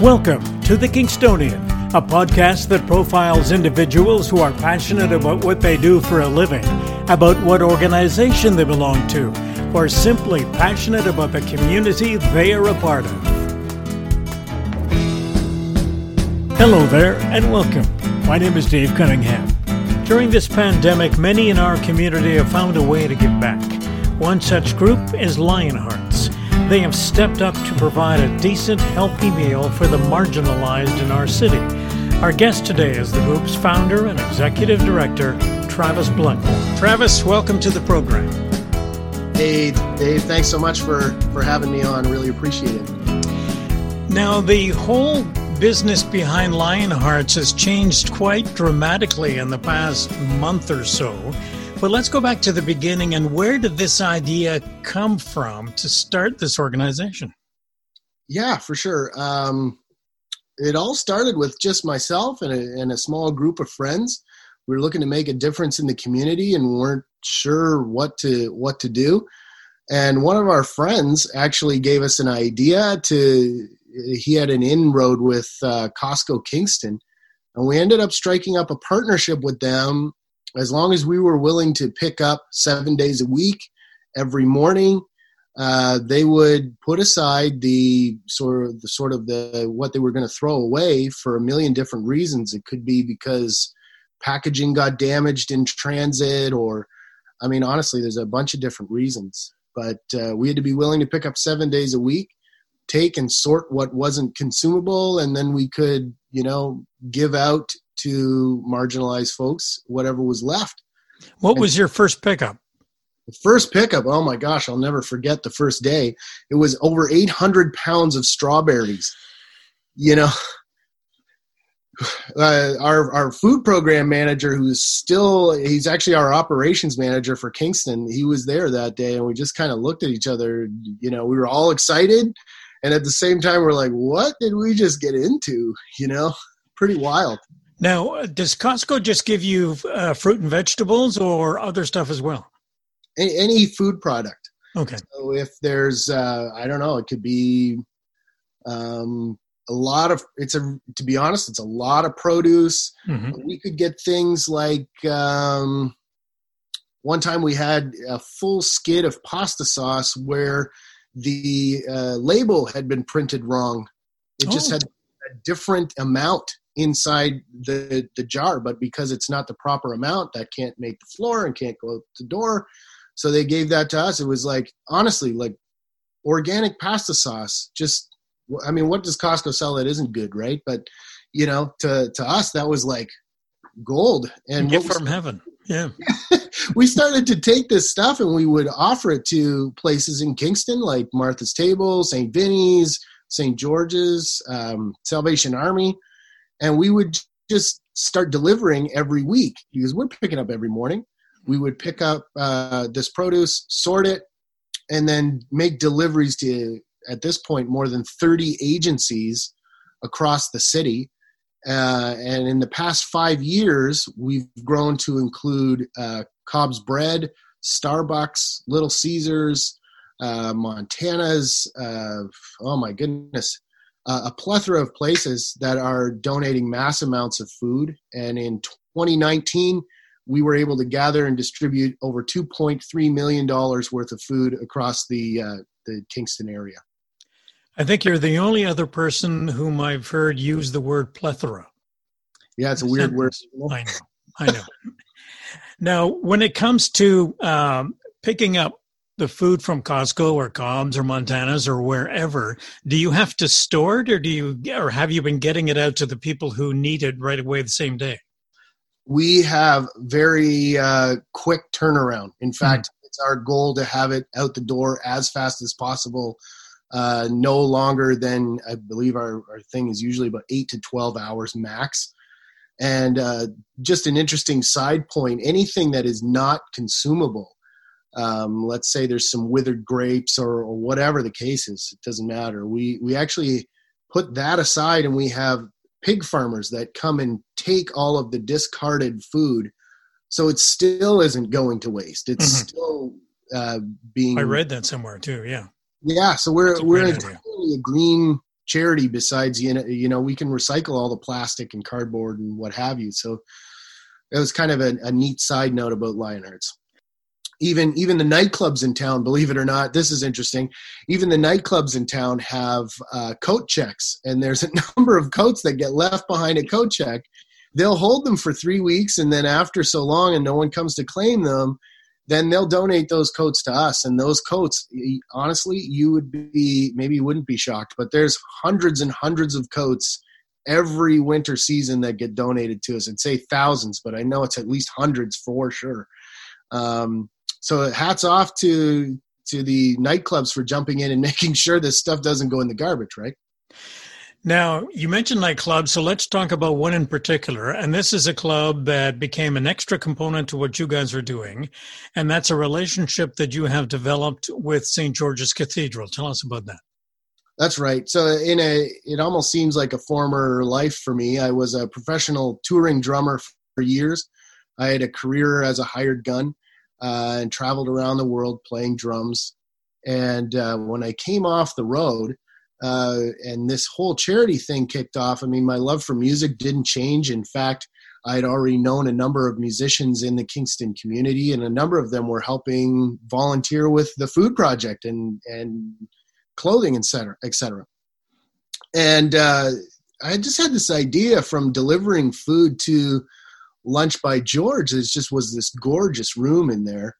Welcome to The Kingstonian, a podcast that profiles individuals who are passionate about what they do for a living, about what organization they belong to, or simply passionate about the community they are a part of. Hello there, and welcome. My name is Dave Cunningham. During this pandemic, many in our community have found a way to give back. One such group is Lionhearts. They have stepped up to provide a decent, healthy meal for the marginalized in our city. Our guest today is the group's founder and executive director, Travis Blackmore. Travis, welcome to the program. Hey, Dave, thanks so much for, for having me on. Really appreciate it. Now, the whole business behind Lionhearts has changed quite dramatically in the past month or so. But let's go back to the beginning and where did this idea come from to start this organization? Yeah, for sure. Um, it all started with just myself and a, and a small group of friends. We were looking to make a difference in the community and weren't sure what to what to do. And one of our friends actually gave us an idea to. He had an inroad with uh, Costco Kingston, and we ended up striking up a partnership with them as long as we were willing to pick up seven days a week every morning uh, they would put aside the sort of the sort of the what they were going to throw away for a million different reasons. It could be because packaging got damaged in transit or i mean honestly there's a bunch of different reasons. But uh, we had to be willing to pick up seven days a week take and sort what wasn't consumable and then we could you know give out to marginalized folks whatever was left. What was your first pickup? The first pickup, oh my gosh, I'll never forget the first day. It was over 800 pounds of strawberries. You know, uh, our our food program manager, who's still he's actually our operations manager for Kingston. He was there that day, and we just kind of looked at each other. You know, we were all excited, and at the same time, we're like, "What did we just get into?" You know, pretty wild. Now, does Costco just give you uh, fruit and vegetables or other stuff as well? Any, any food product. Okay. So if there's, uh, I don't know, it could be um, a lot of. It's a. To be honest, it's a lot of produce. Mm-hmm. We could get things like. Um, one time we had a full skid of pasta sauce where the uh, label had been printed wrong. It just oh. had a different amount inside the the jar but because it's not the proper amount that can't make the floor and can't go out the door. So they gave that to us. It was like honestly like organic pasta sauce just i mean what does costco sell that isn't good right? But you know to to us that was like gold. And gift from heaven. Yeah. We started to take this stuff and we would offer it to places in kingston like martha's table st vinny's st george's um, salvation army and we would just start delivering every week because we're picking up every morning. We would pick up uh, this produce, sort it, and then make deliveries to at this point more than 30 agencies across the city. Uh, and in the past five years, we've grown to include uh, Cobb's Bread, Starbucks, Little Caesars, uh, Montana's. Uh, oh my goodness, uh, a plethora of places that are donating mass amounts of food. And in 2019, we were able to gather and distribute over 2.3 million dollars worth of food across the uh, the Kingston area. I think you're the only other person whom I've heard use the word plethora. Yeah, it's a weird word. I know. I know. now, when it comes to um, picking up the food from Costco or Cobb's or Montana's or wherever, do you have to store it or do you or have you been getting it out to the people who need it right away the same day? We have very uh, quick turnaround. In hmm. fact, mm-hmm. it's our goal to have it out the door as fast as possible. Uh, no longer than I believe our, our thing is usually about eight to 12 hours max. And uh, just an interesting side point anything that is not consumable um, let's say there's some withered grapes or, or whatever the case is it doesn't matter. We we actually put that aside and we have pig farmers that come and take all of the discarded food. So it still isn't going to waste. It's mm-hmm. still uh, being i read that somewhere too yeah. Yeah so we're we're entirely a green charity besides you know you know we can recycle all the plastic and cardboard and what have you. So it was kind of a, a neat side note about lionhearts even even the nightclubs in town believe it or not this is interesting. Even the nightclubs in town have uh, coat checks and there's a number of coats that get left behind a coat check. They'll hold them for three weeks and then after so long and no one comes to claim them then they'll donate those coats to us. And those coats honestly you would be maybe you wouldn't be shocked but there's hundreds and hundreds of coats every winter season that get donated to us. And say thousands but i know it's at least hundreds for sure. Um, so hats off to to the nightclubs for jumping in and making sure this stuff doesn't go in the garbage right now, you mentioned nightclubs, so let's talk about one in particular. And this is a club that became an extra component to what you guys are doing. And that's a relationship that you have developed with St. George's Cathedral. Tell us about that. That's right. So in a it almost seems like a former life for me. I was a professional touring drummer for years. I had a career as a hired gun uh, and traveled around the world playing drums. And uh, when I came off the road, uh, and this whole charity thing kicked off. I mean, my love for music didn't change. In fact, I had already known a number of musicians in the Kingston community, and a number of them were helping volunteer with the food project and and clothing, et cetera, et cetera. And uh, I just had this idea from delivering food to Lunch by George. It just was this gorgeous room in there,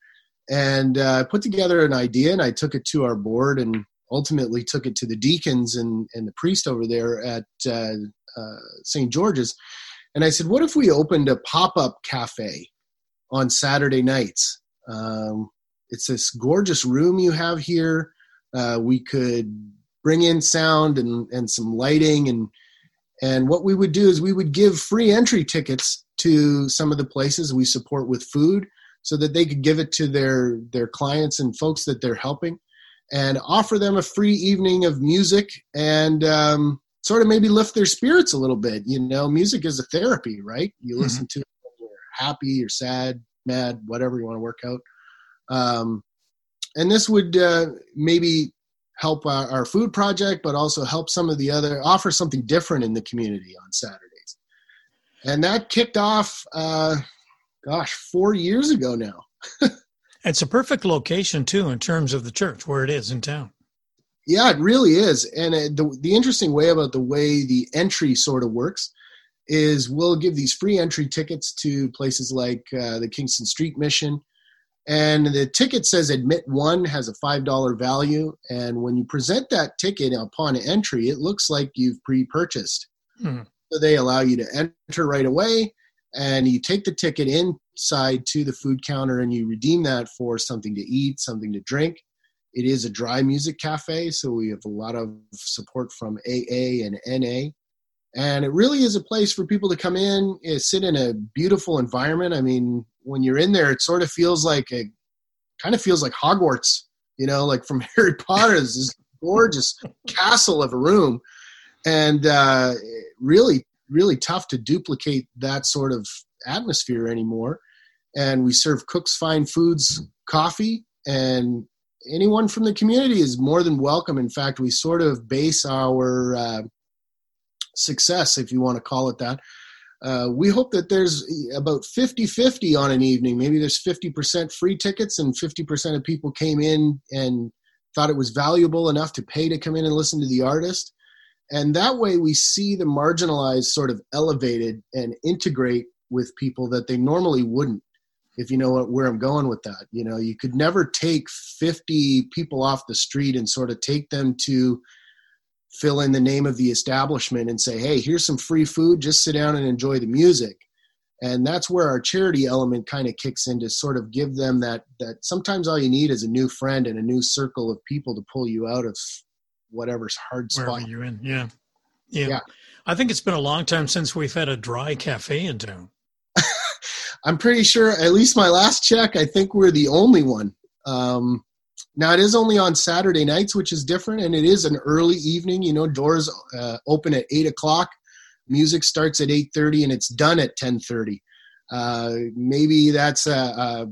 and uh, I put together an idea, and I took it to our board, and ultimately took it to the deacons and, and the priest over there at uh, uh, St. George's. And I said, what if we opened a pop up cafe on Saturday nights? Um, it's this gorgeous room you have here. Uh, we could bring in sound and, and some lighting and and what we would do is we would give free entry tickets to some of the places we support with food so that they could give it to their their clients and folks that they're helping and offer them a free evening of music and um, sort of maybe lift their spirits a little bit. You know, music is a therapy, right? You mm-hmm. listen to it when you're happy or sad, mad, whatever you want to work out. Um, and this would uh, maybe help our, our, food project, but also help some of the other, offer something different in the community on Saturdays. And that kicked off, uh, gosh, four years ago now. It's a perfect location too, in terms of the church where it is in town. Yeah, it really is. And uh, the the interesting way about the way the entry sort of works is we'll give these free entry tickets to places like uh, the Kingston Street Mission, and the ticket says admit one has a five dollar value. And when you present that ticket upon entry, it looks like you've pre-purchased. Hmm. So they allow you to enter right away and you take the ticket inside to the food counter and you redeem that for something to eat, something to drink. It is a dry music cafe, so we have a lot of support from AA and NA. And it really is a place for people to come in, eh, sit in a beautiful environment. I mean, when you're in there, it sort of feels like a kind of feels like Hogwarts, you know, like from Harry Potter. this gorgeous castle of a room. And uh, really really tough to duplicate that sort of atmosphere anymore. And we serve Cook's Fine Foods coffee, and anyone from the community is more than welcome. In fact, we sort of base our uh, success, if you want to call it that. Uh, we hope that there's about 50 50 on an evening. Maybe there's 50% free tickets, and 50% of people came in and thought it was valuable enough to pay to come in and listen to the artist and that way we see the marginalized sort of elevated and integrate with people that they normally wouldn't if you know what, where i'm going with that you know you could never take 50 people off the street and sort of take them to fill in the name of the establishment and say hey here's some free food just sit down and enjoy the music and that's where our charity element kind of kicks in to sort of give them that that sometimes all you need is a new friend and a new circle of people to pull you out of whatever's hard Wherever spot. you're in. Yeah. yeah. Yeah. I think it's been a long time since we've had a dry cafe in town. I'm pretty sure, at least my last check, I think we're the only one. Um, now it is only on Saturday nights, which is different, and it is an early evening. You know, doors uh, open at eight o'clock, music starts at eight thirty, and it's done at ten thirty. Uh, maybe that's a, a,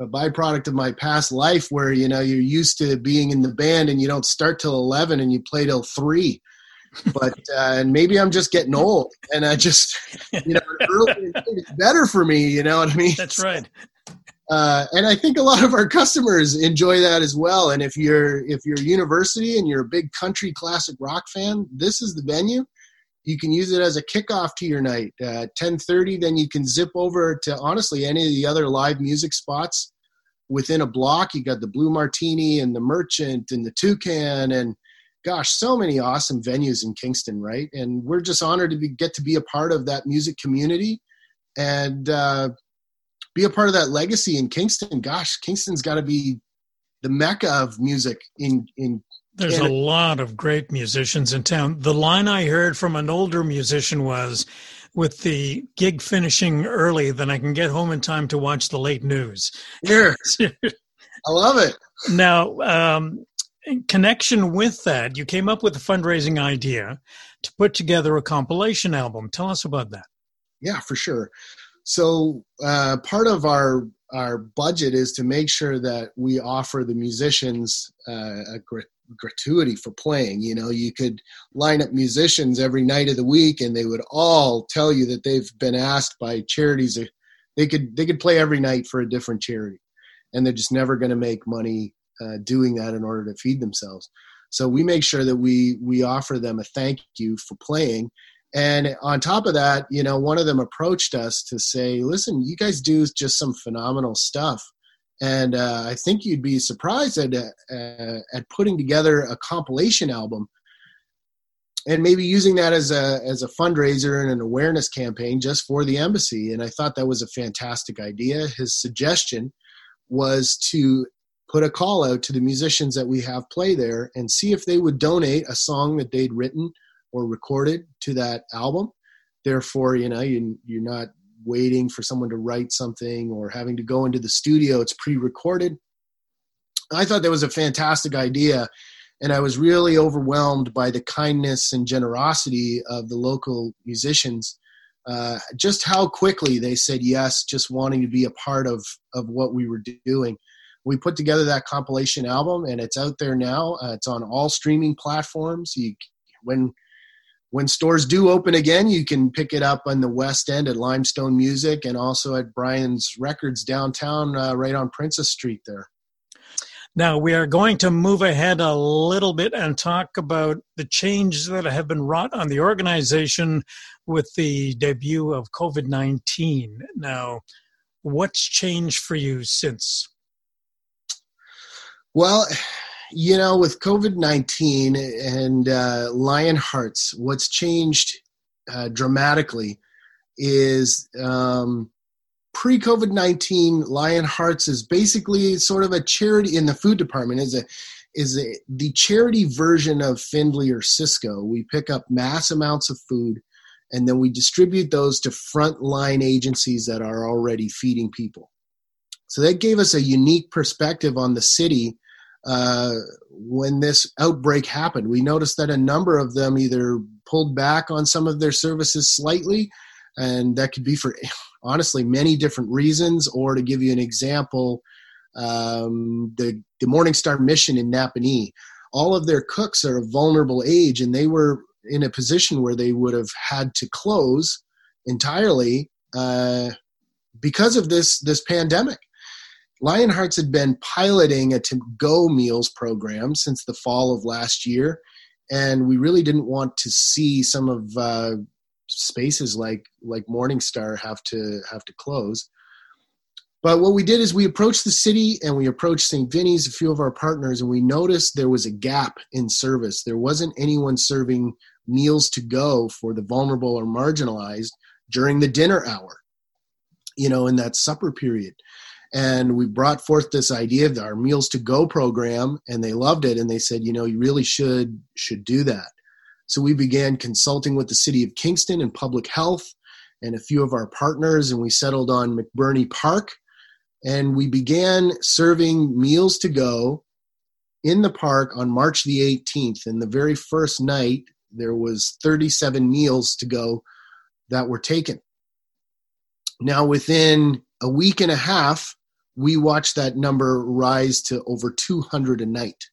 a byproduct of my past life where you know you're used to being in the band and you don't start till 11 and you play till 3 but uh, and maybe I'm just getting old, and I just you know early it's better for me. You know what I mean? That's right. Uh, and I think a lot of our customers enjoy that as well. And if you're if you're a university and you're a big country classic rock fan, this is the venue. You can use it as a kickoff to your night. Uh, 10:30, then you can zip over to honestly any of the other live music spots within a block. You got the Blue Martini and the Merchant and the Toucan and gosh, so many awesome venues in Kingston, right? And we're just honored to be, get to be a part of that music community and uh, be a part of that legacy in Kingston. Gosh, Kingston's got to be the mecca of music in in. There's Canada. a lot of great musicians in town. The line I heard from an older musician was, "With the gig finishing early, then I can get home in time to watch the late news." Here, I love it. Now, um, in connection with that, you came up with a fundraising idea to put together a compilation album. Tell us about that. Yeah, for sure. So uh, part of our our budget is to make sure that we offer the musicians uh, a gratuity for playing. You know, you could line up musicians every night of the week, and they would all tell you that they've been asked by charities. They could they could play every night for a different charity, and they're just never going to make money uh, doing that in order to feed themselves. So we make sure that we we offer them a thank you for playing, and on top of that, you know, one of them approached us to say, listen, you guys do just some phenomenal stuff. And uh, I think you'd be surprised at, uh, at putting together a compilation album and maybe using that as a, as a fundraiser and an awareness campaign just for the embassy. And I thought that was a fantastic idea. His suggestion was to put a call out to the musicians that we have play there and see if they would donate a song that they'd written or recorded to that album. Therefore, you know, you, you're not waiting for someone to write something or having to go into the studio. It's pre-recorded. I thought that was a fantastic idea, and I was really overwhelmed by the kindness and generosity of the local musicians. Uh, just how quickly they said yes, just wanting to be a part of of what we were doing. We put together that compilation album, and it's out there now. Uh, it's on all streaming platforms. You, when when stores do open again, you can pick it up on the West End at Limestone Music and also at Brian's Records downtown, uh, right on Princess Street there. Now, we are going to move ahead a little bit and talk about the changes that have been wrought on the organization with the debut of COVID 19. Now, what's changed for you since? Well, you know, with COVID 19 and uh, Lion Hearts, what's changed uh, dramatically is um, pre COVID 19, Lion Hearts is basically sort of a charity in the food department, is a is a, the charity version of Findlay or Sysco. We pick up mass amounts of food and then we distribute those to frontline agencies that are already feeding people. So that gave us a unique perspective on the city uh, when this outbreak happened. We noticed that a number of them either pulled back on some of their services slightly, and that could be for honestly many different reasons. Or to give you an example, um, the the Morning Star Mission in Napanee, all of their cooks are of vulnerable age, and they were in a position where they would have had to close entirely uh, because of this this pandemic. Lionhearts had been piloting a to go meals program since the fall of last year, and we really didn't want to see some of uh, spaces like like Morningstar have to have to close. But what we did is we approached the city and we approached St. Vinny's, a few of our partners, and we noticed there was a gap in service. There wasn't anyone serving meals to go for the vulnerable or marginalized during the dinner hour, you know, in that supper period and we brought forth this idea of our meals to go program and they loved it and they said you know you really should should do that. So we began consulting with the city of kingston and public health and a few of our partners and we settled on mcburney park. And we began serving meals to go in the park on march the 18th and the very first night there was 37 meals to go that were taken. Now within a week and a half, we watched that number rise to over 200 a night.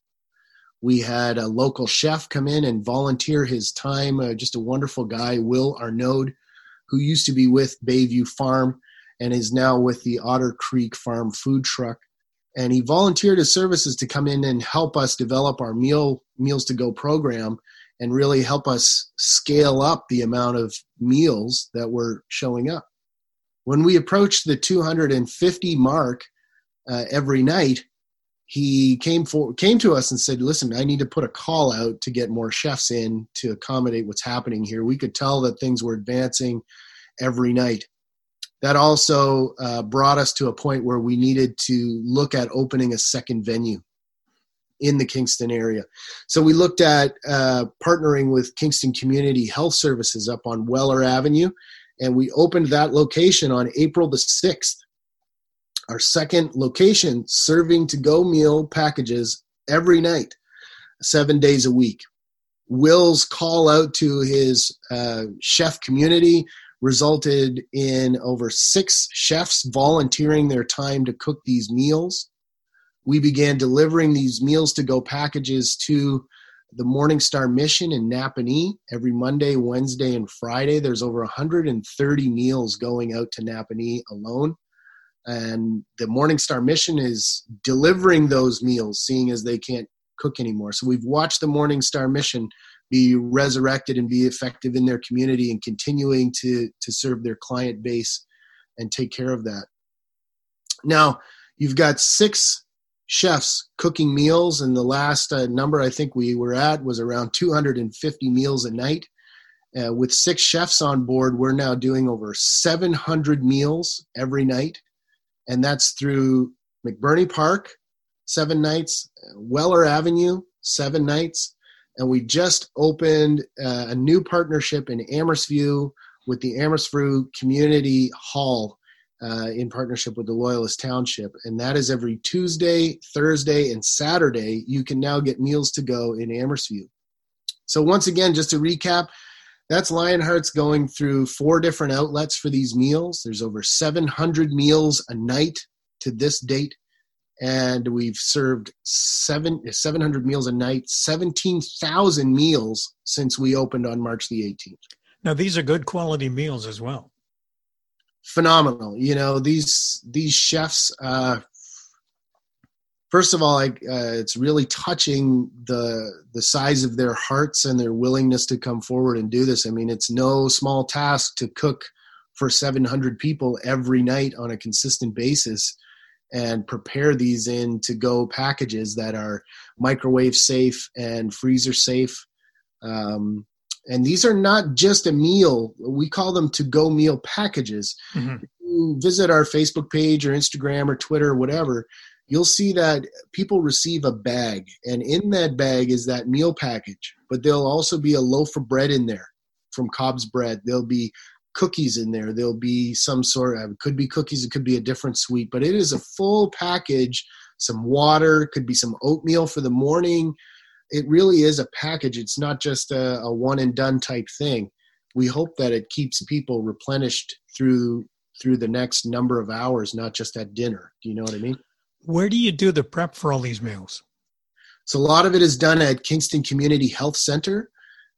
We had a local chef come in and volunteer his time. Uh, just a wonderful guy, Will Arnaud, who used to be with Bayview Farm and is now with the Otter Creek Farm food truck. And he volunteered his services to come in and help us develop our meal meals to go program and really help us scale up the amount of meals that were showing up. When we approached the 250 mark uh, every night, he came for came to us and said, "Listen, I need to put a call out to get more chefs in to accommodate what's happening here." We could tell that things were advancing every night. That also uh, brought us to a point where we needed to look at opening a second venue in the Kingston area. So we looked at uh, partnering with Kingston Community Health Services up on Weller Avenue, and we opened that location on April the 6th our second location serving to go meal packages every night, seven days a week. Will's call out to his uh, chef community resulted in over six chefs volunteering their time to cook these meals. We began delivering these meals to go packages to the Morning Star Mission in Napanee every Monday, Wednesday, and Friday. There's over 130 meals going out to Napanee alone and the Morning Star mission is delivering those meals, seeing as they can't cook anymore. So we've watched the Morning Star mission be resurrected and be effective in their community and continuing to to serve their client base and take care of that. Now you've got six chefs cooking meals, and the last uh, number I think we were at was around 250 meals a night. Uh, with six chefs on board, we're now doing over 700 meals every night. And that's through McBurney Park, seven nights, Weller Avenue, seven nights, and we just opened uh, a new partnership in Amherstview with the Amherstview Community Hall uh, in partnership with the Loyalist Township, and that is every Tuesday, Thursday, and Saturday. You can now get meals to go in Amherstview. So once again, just to recap, that's Lionheart's going through four different outlets for these meals. There's over 700 meals a night to this date, and we've served seven 700 meals a night, 17,000 meals since we opened on March the 18th. Now these are good quality meals as well. Phenomenal. You know these these chefs. Uh, first of all, I, uh, it's really touching the the size of their hearts and their willingness to come forward and do this. I mean, it's no small task to cook for 700 people every night on a consistent basis and prepare these in to go packages that are microwave safe and freezer safe. Um, and these are not just a meal. We call them to go meal packages. Mm-hmm. You visit our Facebook page or Instagram or Twitter or whatever you'll see that people receive a bag, and in that bag is that meal package. But there'll also be a loaf of bread in there from Cobb's Bread. There'll be cookies in there. There'll be some sort of, could be cookies, it could be a different sweet, but it is a full package. Some water, could be some oatmeal for the morning. It really is a package. It's not just a, a one and done type thing. We hope that it keeps people replenished through through the next number of hours, not just at dinner. Do you know what I mean? Where do you do the prep for all these meals? So a lot of it is done at Kingston Community Health Center.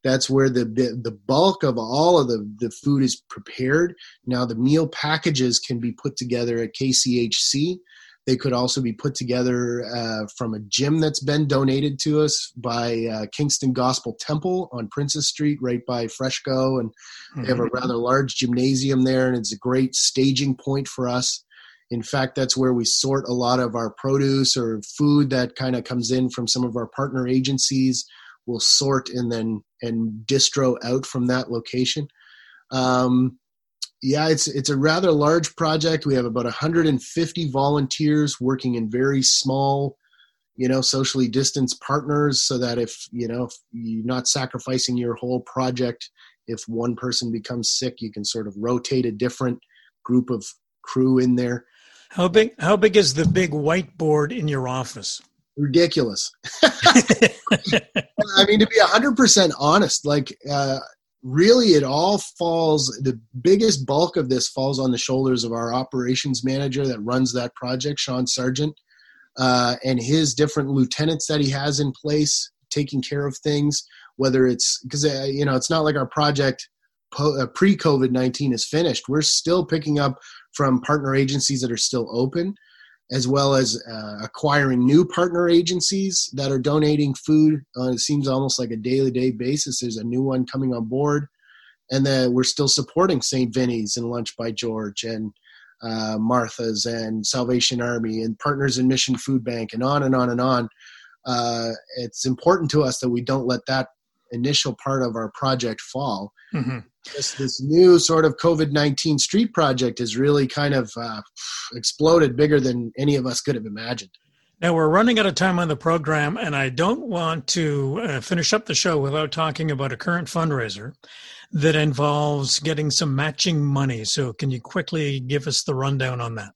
That's where the the bulk of all of the, the food is prepared. Now the meal packages can be put together at KCHC. They could also be put together uh, from a gym that's been donated to us by uh, Kingston Gospel Temple on Princess Street, right by Freshco, and mm-hmm. they have a mm-hmm. rather large gymnasium there, and it's a great staging point for us. In fact, that's where we sort a lot of our produce or food that kind of comes in from some of our partner agencies. We'll sort and then and distro out from that location. Um, yeah, it's it's a rather large project. We have about 150 volunteers working in very small, you know, socially distanced partners, so that if you know if you're not sacrificing your whole project, if one person becomes sick, you can sort of rotate a different group of crew in there. How big? How big is the big whiteboard in your office? Ridiculous. I mean, to be hundred percent honest, like uh, really, it all falls. The biggest bulk of this falls on the shoulders of our operations manager that runs that project, Sean Sargent, uh, and his different lieutenants that he has in place taking care of things, whether it's because uh, you know it's not like our project po- uh, pre COVID nineteen is finished. We're still picking up from partner agencies that are still open, as well as uh, acquiring new partner agencies that are donating food. Uh, it seems almost like a daily day basis. There's a new one coming on board, and then we're still supporting St. Vinny's and Lunch by George and uh, Martha's and Salvation Army and Partners in Mission Food Bank and on and on and on. Uh, it's important to us that we don't let that initial part of our project fall. Mm-hmm. This, this new sort of COVID 19 street project has really kind of uh, exploded bigger than any of us could have imagined. Now, we're running out of time on the program, and I don't want to uh, finish up the show without talking about a current fundraiser that involves getting some matching money. So, can you quickly give us the rundown on that?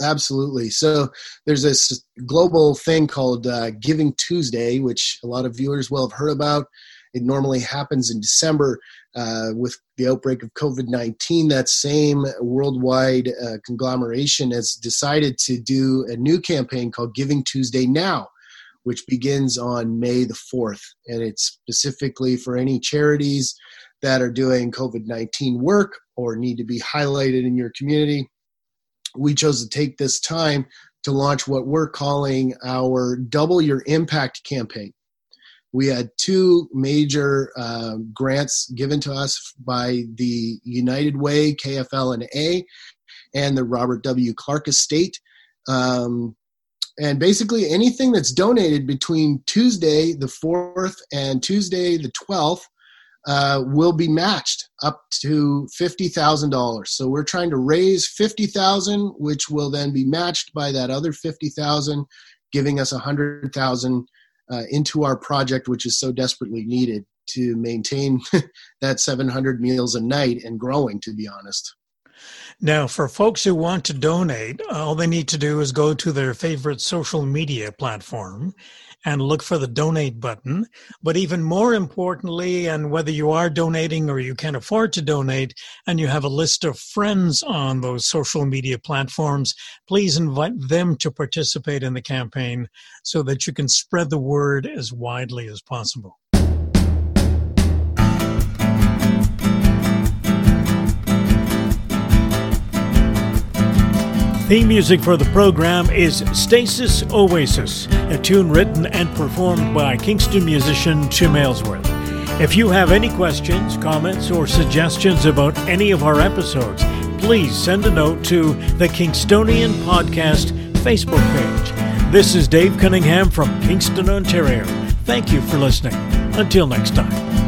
Absolutely. So, there's this global thing called uh, Giving Tuesday, which a lot of viewers will have heard about. It normally happens in December uh, with the outbreak of COVID 19. That same worldwide uh, conglomeration has decided to do a new campaign called Giving Tuesday Now, which begins on May the 4th. And it's specifically for any charities that are doing COVID 19 work or need to be highlighted in your community. We chose to take this time to launch what we're calling our Double Your Impact campaign we had two major uh, grants given to us by the United Way, KFL and A, and the Robert W. Clark Estate. Um, and basically, anything that's donated between Tuesday the 4th and Tuesday the 12th uh, will be matched up to $50,000. So we're trying to raise 50,000, which will then be matched by that other 50,000, giving us 100,000 uh, into our project, which is so desperately needed to maintain that 700 meals a night and growing, to be honest. Now, for folks who want to donate, all they need to do is go to their favorite social media platform and look for the donate button. But even more importantly, and whether you are donating or you can afford to donate and you have a list of friends on those social media platforms, please invite them to participate in the campaign so that you can spread the word as widely as possible. Theme music for the program is Stasis Oasis, a tune written and performed by Kingston musician Tim Aylesworth. If you have any questions, comments, or suggestions about any of our episodes, please send a note to the Kingstonian Podcast Facebook page. This is Dave Cunningham from Kingston, Ontario. Thank you for listening. Until next time.